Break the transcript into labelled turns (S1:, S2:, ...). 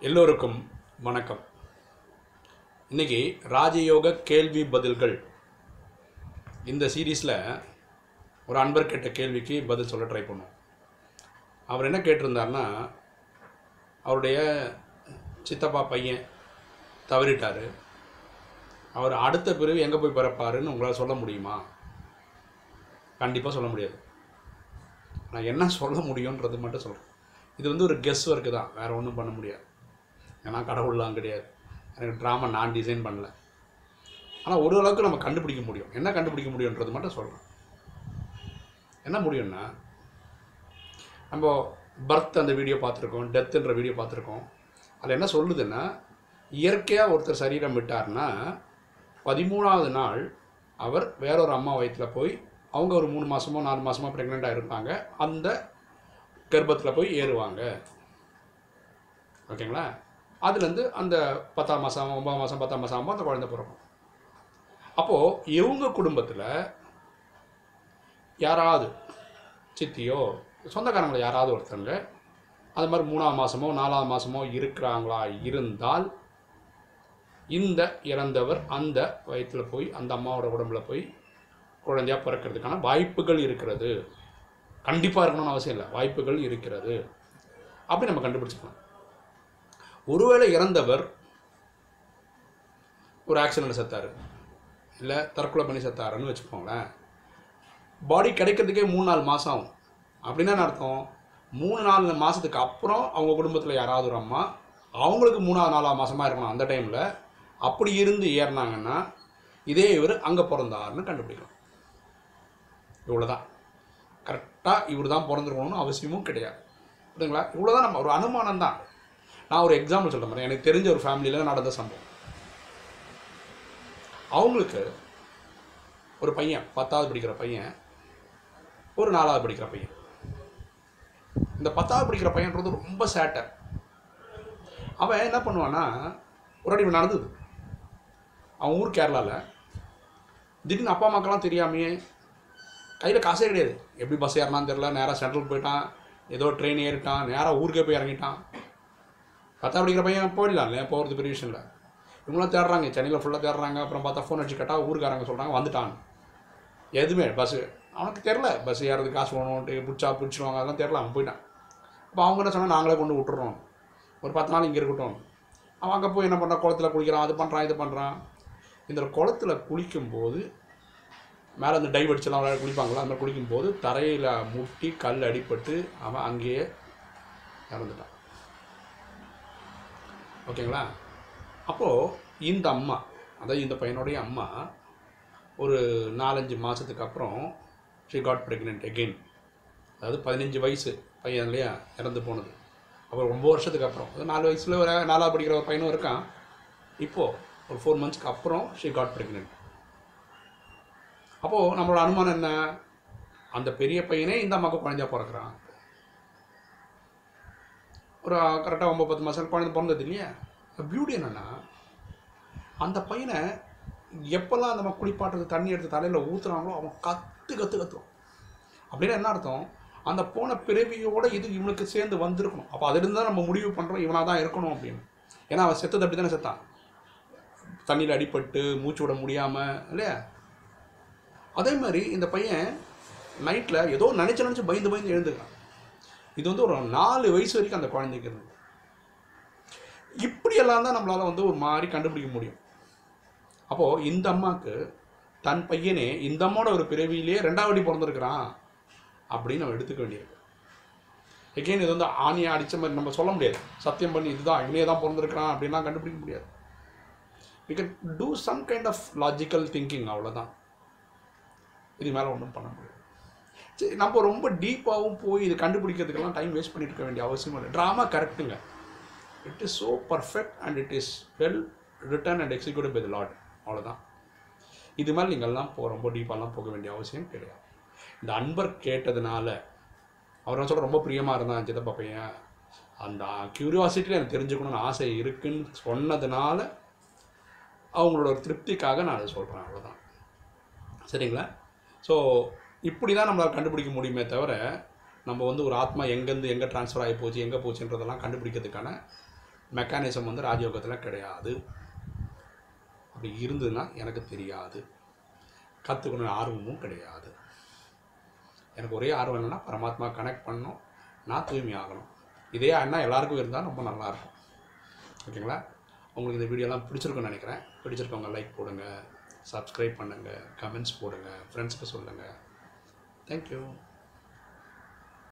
S1: எல்லோருக்கும் வணக்கம். இன்னைக்கு ராஜயோக கேள்வி பதில்கள். இந்த சீரீஸில் ஒரு அன்பர் கேட்ட கேள்விக்கு பதில் சொல்ல ட்ரை பண்ணோம் அவர் என்ன கேட்டிருந்தார்னா அவருடைய சித்தப்பா பையன் தவறிட்டார். அவர் அடுத்த பிறகு எங்கே போய் பிறப்பாருன்னு உங்களால் சொல்ல முடியுமா? கண்டிப்பாக சொல்ல முடியாது. நான் என்ன சொல்ல முடியுன்றது மட்டும் சொல்கிறேன் இது வந்து ஒரு கெஸ் ஒர்க்கு தான். வேறு ஒன்றும் பண்ண முடியாது. ஏன்னா கடவுள்லாம் கிடையாது. எனக்கு ட்ராமா நான் டிசைன் பண்ணல. ஆனால் ஒரு அளவுக்கு நம்ம கண்டுபிடிக்க முடியும். என்ன கண்டுபிடிக்க முடியுன்றது மட்டும் சொல்கிறேன் என்ன முடியும்னா நம்ம பர்த் அந்த வீடியோ பார்த்துருக்கோம் டெத்துன்ற வீடியோ பார்த்துருக்கோம். அதில் என்ன சொல்லுதுன்னா இயற்கையாக ஒருத்தர் சரீரம் விட்டார்னா பதிமூணாவது நாள் அவர் வேறொரு அம்மா வயிற்றில் போய் அவங்க ஒரு மூணு மாதமோ நாலு மாதமோ ப்ரெக்னெண்ட்டாக இருப்பாங்க அந்த கர்ப்பத்தில் போய் ஏறுவாங்க. ஓகேங்களா? அதுலேருந்து அந்த பத்தாம் மாதம் ஒன்பதாம் மாதம் பத்தாம் மாதம் ஆகும்போது அந்த குழந்தை பிறக்கும். அப்போது இவங்க குடும்பத்தில் யாராவது சித்தியோ சொந்தக்காரங்களை யாராவது ஒருத்தங்க அது மாதிரி மூணாவது மாதமோ நாலாவது மாதமோ இருக்கிறாங்களா இருந்தால் இந்த இறந்தவர் அந்த வயிற்றில் போய் அந்த அம்மாவோட உடம்புல போய் குழந்தையா பிறக்கிறதுக்கான வாய்ப்புகள் இருக்கிறது. கண்டிப்பாக இருக்கணும்னு அவசியம் இல்லை. வாய்ப்புகள் இருக்கிறது. அப்படி நம்ம கண்டுபிடிச்சிக்கலாம் ஒருவேளை இறந்தவர் ஒரு ஆக்சிடென்ட் செத்தாரு. இல்லை தற்கொலை பண்ணி செத்தாருன்னு வச்சுக்கோங்களேன். பாடி கிடைக்கிறதுக்கே மூணு நாலு மாதம் ஆகும். அப்படின்னா என்ன அர்த்தம்? மூணு நாலு மாதத்துக்கு அப்புறம் அவங்க குடும்பத்தில் யாராவது ஒரு அம்மா அவங்களுக்கு மூணாவது நாலாவது மாதமாக இருக்கணும் அந்த டைமில் அப்படி இருந்து ஏறினாங்கன்னா இதே இவர் அங்கே பிறந்தாருன்னு கண்டுபிடிக்கலாம். இவ்வளோதான் கரெக்டாக இவர் தான் பிறந்திருக்கணும்னு அவசியமும் கிடையாது. புரியுதுங்களா? இவ்வளோதான் நம்ம ஒரு அனுமானம் தான் நான் ஒரு எக்ஸாம்பிள் சொல்கிறேன் மாதிரி எனக்கு தெரிஞ்ச ஒரு ஃபேமிலியில் நடந்த சம்பவம். அவங்களுக்கு ஒரு பையன் பத்தாவது படிக்கிற பையன் ஒரு நாலாவது படிக்கிற பையன். இந்த பத்தாவது படிக்கிற பையன்றது ரொம்ப சேட்டை அவன் என்ன பண்ணுவான்னா ஒரு அடி நடந்தது. அவன் ஊர் கேரளாவில் திடீர்னு அப்பா அம்மாக்கெல்லாம் தெரியாமையே கையில் காசே கிடையாது. எப்படி பஸ் ஏறினான்னு தெரில நேராக சென்ட்ரல் போயிட்டான். ஏதோ ட்ரெயின் ஏறிட்டான். நேராக ஊருக்கே போய் இறங்கிட்டான். பத்தா படிக்கிற பையன் போயிடலாம் இல்லையா போகிறது பெரிய விஷயம் இல்லை. இவங்களாம் தேடுறாங்க சென்னையில் ஃபுல்லாக தேடுறாங்க. அப்புறம் பார்த்தா ஃபோன் அடிச்சு கேட்டால் ஊருக்காரங்க சொல்கிறாங்க வந்துட்டான். எதுவுமே பஸ்ஸு அவனுக்கு தெரில பஸ் ஏறது காசு வேணும்ட்டு பிடிச்சா பிடிச்சிருவாங்க அதெல்லாம் தெரில அவன் போயிட்டான். அப்போ அவங்க என்ன சொன்னால் நாங்களே கொண்டு விட்டுறோம். ஒரு பத்து நாள் இங்கே இருக்கட்டும். அவன் அங்கே போய் என்ன பண்ணுறான் குளத்துல குளிக்கிறான் அது பண்ணுறான் இது பண்ணுறான் இந்த குளத்துல குளிக்கும்போது மேலே அந்த டைவ் அடிச்செல்லாம் விளையாட குளிப்பாங்களா அந்த குளிக்கும்போது தரையில் முட்டி கல் அடிபட்டு அவன் அங்கேயே இறந்துட்டான். ஓகேங்களா? அப்போது இந்த அம்மா அதாவது இந்த பையனுடைய அம்மா ஒரு நாலஞ்சு மாதத்துக்கு அப்புறம் ஷி காட் ப்ரெக்னென்ட் அகெயின் அதாவது பதினஞ்சு வயசு பையன் இல்லையா? இறந்து போனது. அப்புறம் ரொம்ப வருஷத்துக்கு அப்புறம் அது நாலு வயசில் ஒரு நாலாவது படிக்கிற ஒரு பையனும் இருக்கான். இப்போது ஒரு ஃபோர் மந்த்ஸ்க்கு அப்புறம் ஷி காட் ப்ரெக்னென்ட் அப்போது நம்மளோட அனுமானம் என்ன? அந்த பெரிய பையனே இந்த அம்மாவுக்கு குழந்தையா பிறக்கிறான். ஒரு கரெக்டாக ஒம்பது பத்து மாதம் குழந்தை பிறந்தது இல்லையா? பியூட்டி என்னென்னா அந்த பையனை எப்போல்லாம் அந்த மாதிரி குளிப்பாட்டுறது தண்ணி எடுத்து தலையில் ஊற்றுறாங்களோ அவன் கற்று கற்று கற்றுவான் அப்படின்னா என்ன அர்த்தம்? அந்த போன பிறவியோட இது இவனுக்கு சேர்ந்து வந்திருக்கணும். அப்போ அதிலிருந்து தான் நம்ம முடிவு பண்ணுறோம் இவனாக தான் இருக்கணும் அப்படின்னு. ஏன்னா அவன் செத்தது அப்படி தானே செத்தான்? தண்ணியில் அடிபட்டு மூச்சு விட முடியாமல் இல்லையா? அதே மாதிரி இந்த பையன் நைட்டில் ஏதோ நினச்சி நினச்சி பயந்து பயந்து எழுந்துக்கிறான். இது வந்து ஒரு நாலு வயசு வரைக்கும் அந்த குழந்தைக்கு இருந்தது. இப்படியெல்லாம் தான் நம்மளால் வந்து ஒரு மாதிரி கண்டுபிடிக்க முடியும். அப்போது இந்த அம்மாவுக்கு தன் பையனே இந்த அம்மாவோட ஒரு பிறவியிலே ரெண்டாவடி பிறந்திருக்கிறான் அப்படின்னு நம்ம எடுத்துக்க வேண்டியிருக்கு. எகெயின் இது வந்து ஆணியை அடித்த மாதிரி நம்ம சொல்ல முடியாது. சத்தியம் பண்ணி இதுதான் இவனே தான் பிறந்திருக்கிறான் அப்படின்லாம் கண்டுபிடிக்க முடியாது. We can do some kind of logical thinking அவ்வளோதான் இது மேலே ஒன்றும் பண்ண முடியாது. சரி நம்ம ரொம்ப டீப்பாகவும் போய் இது கண்டுபிடிக்கிறதுக்கெல்லாம் டைம் வேஸ்ட் பண்ணிட்டு இருக்க வேண்டிய அவசியம் இல்லை. ட்ராமா கரெக்டுங்க it is so perfect and it is well written and executive by the lot அவ்வளோதான் இது மாதிரி நீங்கள்லாம் போ ரொம்ப டீப்பாலாம் போக வேண்டிய அவசியம் கிடையாது. இந்த அன்பர் கேட்டதுனால அவர் சொல்ல ரொம்ப பிரியமாக இருந்தான் சித்தப்பா பையன். அந்த க்யூரியாசிட்டியில் எனக்கு தெரிஞ்சுக்கணும்னு ஆசை இருக்குன்னு சொன்னதுனால அவங்களோட ஒரு திருப்திக்காக நான் அதை சொல்கிறேன் அவ்வளோதான் சரிங்களா? ஸோ இப்படி தான் நம்மளால் கண்டுபிடிக்க முடியுமே தவிர நம்ம வந்து ஒரு ஆத்மா எங்கேருந்து எங்கே ட்ரான்ஸ்ஃபர் ஆகி போச்சு எங்கே போச்சுன்றதெல்லாம் கண்டுபிடிக்கிறதுக்கான மெக்கானிசம் வந்து ராஜயோகத்தில் கிடையாது. அப்படி இருந்ததுன்னா எனக்கு தெரியாது. கற்றுக்கணும் ஆர்வமும் கிடையாது. எனக்கு ஒரே ஆர்வம் இல்லைன்னா பரமாத்மா கனெக்ட் பண்ணணும். நான் தூய்மையாகணும் இதே அண்ணா எல்லாருக்கும் இருந்தால் ரொம்ப நல்லாயிருக்கும் ஓகேங்களா? உங்களுக்கு இந்த வீடியோலாம் பிடிச்சிருக்குன்னு நினைக்கிறேன். பிடிச்சிருக்கவங்க லைக் போடுங்க சப்ஸ்கிரைப் பண்ணுங்கள் கமெண்ட்ஸ் போடுங்கள் ஃப்ரெண்ட்ஸ்க்கு சொல்லுங்கள் Thank you.